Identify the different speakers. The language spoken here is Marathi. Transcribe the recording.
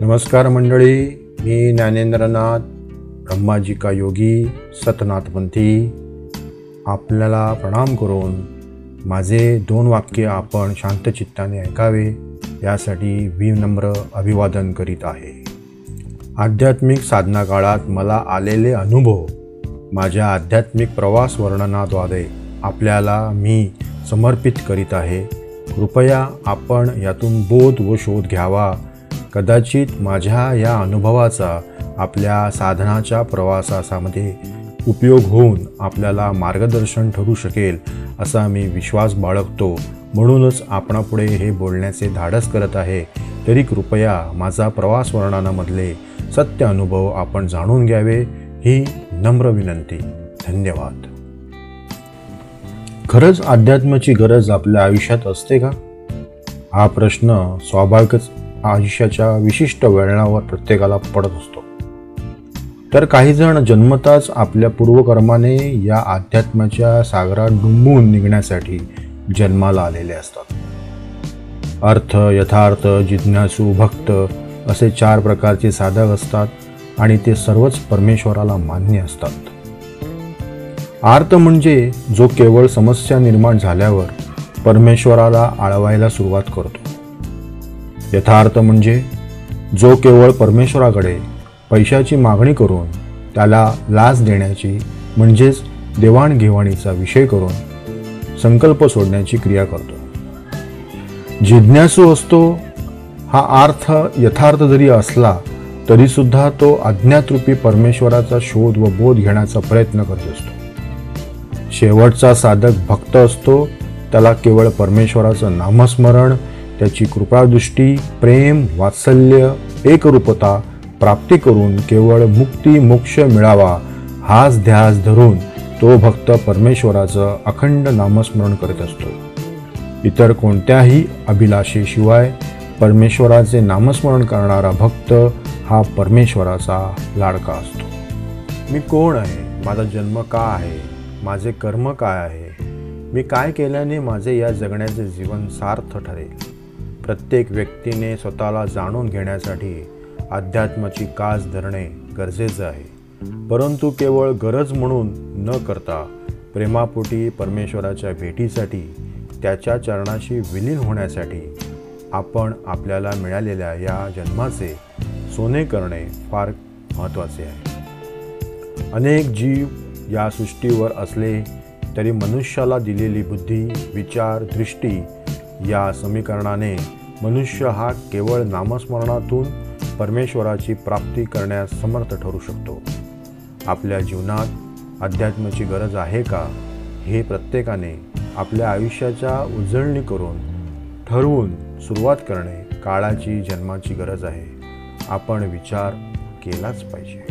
Speaker 1: नमस्कार मंडळी मी ज्ञानेंद्रनाथ ब्रह्माजी का योगी सतनाथपंथी आपल्याला प्रणाम करून माझे दोन वाक्य आपण शांतचित्ताने ऐकावे यासाठी विनम्र अभिवादन करीत आहे. आध्यात्मिक साधना काळात मला आलेले अनुभव माझ्या आध्यात्मिक प्रवास वर्णनाद्वारे आपल्याला मी समर्पित करीत आहे. कृपया आपण यातून बोध व शोध घ्यावा कदाचित माझ्या या अनुभवाचा आपल्या साधनाच्या प्रवासामध्ये उपयोग होऊन आपल्याला मार्गदर्शन ठरू शकेल असा मी विश्वास बाळगतो. म्हणूनच आपणापुढे हे बोलण्याचे धाडस करत आहे. तरी कृपया माझा प्रवास वर्णनामधले सत्य अनुभव आपण जाणून घ्यावे ही नम्र विनंती. धन्यवाद. खरंच अध्यात्माची गरज आपल्या आयुष्यात असते का? हा प्रश्न स्वाभाविकच आयुष्याच्या विशिष्ट वळणावर प्रत्येकाला पडत असतो. तर काही जण जन्मताच आपल्या पूर्वकर्माने या अध्यात्माच्या सागरात डुंबून निघण्यासाठी जन्माला आलेले असतात. अर्थ यथार्थ जिज्ञासू भक्त असे चार प्रकारचे साधक असतात आणि ते सर्वच परमेश्वराला मान्य असतात. आर्त म्हणजे जो केवळ समस्या निर्माण झाल्यावर परमेश्वराला आळवायला सुरुवात करतो. यथार्थ म्हणजे जो केवळ परमेश्वराकडे पैशाची मागणी करून त्याला लाच देण्याची म्हणजेच देवाणघेवाणीचा विषय करून संकल्प सोडण्याची क्रिया करतो. जिज्ञासू असतो हा अर्थ यथार्थ जरी असला तरीसुद्धा तो अज्ञातरूपी परमेश्वराचा शोध व बोध घेण्याचा प्रयत्न करत असतो. शेवटचा साधक भक्त असतो त्याला केवळ परमेश्वराचं नामस्मरण त्याची कृपादृष्टी प्रेम वात्सल्य एकरूपता प्राप्ती करून केवळ मुक्ती मोक्ष मिळावा हाच ध्यास धरून तो भक्त परमेश्वराचं अखंड नामस्मरण करत असतो. इतर कोणत्याही अभिलाषेशिवाय परमेश्वराचे नामस्मरण करणारा भक्त हा परमेश्वराचा लाडका असतो. मी कोण आहे? माझा जन्म का आहे? माझे कर्म काय आहे? मी काय केल्याने माझे या जगण्याचे जीवन सार्थ ठरेल? प्रत्येक व्यक्तीने स्वतःला जाणून घेण्यासाठी अध्यात्माची कास धरणे गरजेचं आहे. परंतु केवळ गरज म्हणून न करता प्रेमापोटी परमेश्वराच्या भेटीसाठी त्याच्या चरणाशी विलीन होण्यासाठी आपण आपल्याला मिळालेल्या या जन्माचे सोने करणे फार महत्त्वाचे आहे. अनेक जीव या सृष्टीवर असले तरी मनुष्याला दिलेली बुद्धी विचार दृष्टी या समीकरणाने मनुष्य हा केवळ नामस्मरणातून परमेश्वराची प्राप्ती करण्यास समर्थ ठरू शकतो. आपल्या जीवनात अध्यात्माची गरज आहे का? हे प्रत्येकाने आपल्या आयुष्याच्या उजळणी करून ठरवून सुरुवात करणे काळाची जन्माची गरज आहे. आपण विचार केलाच पाहिजे.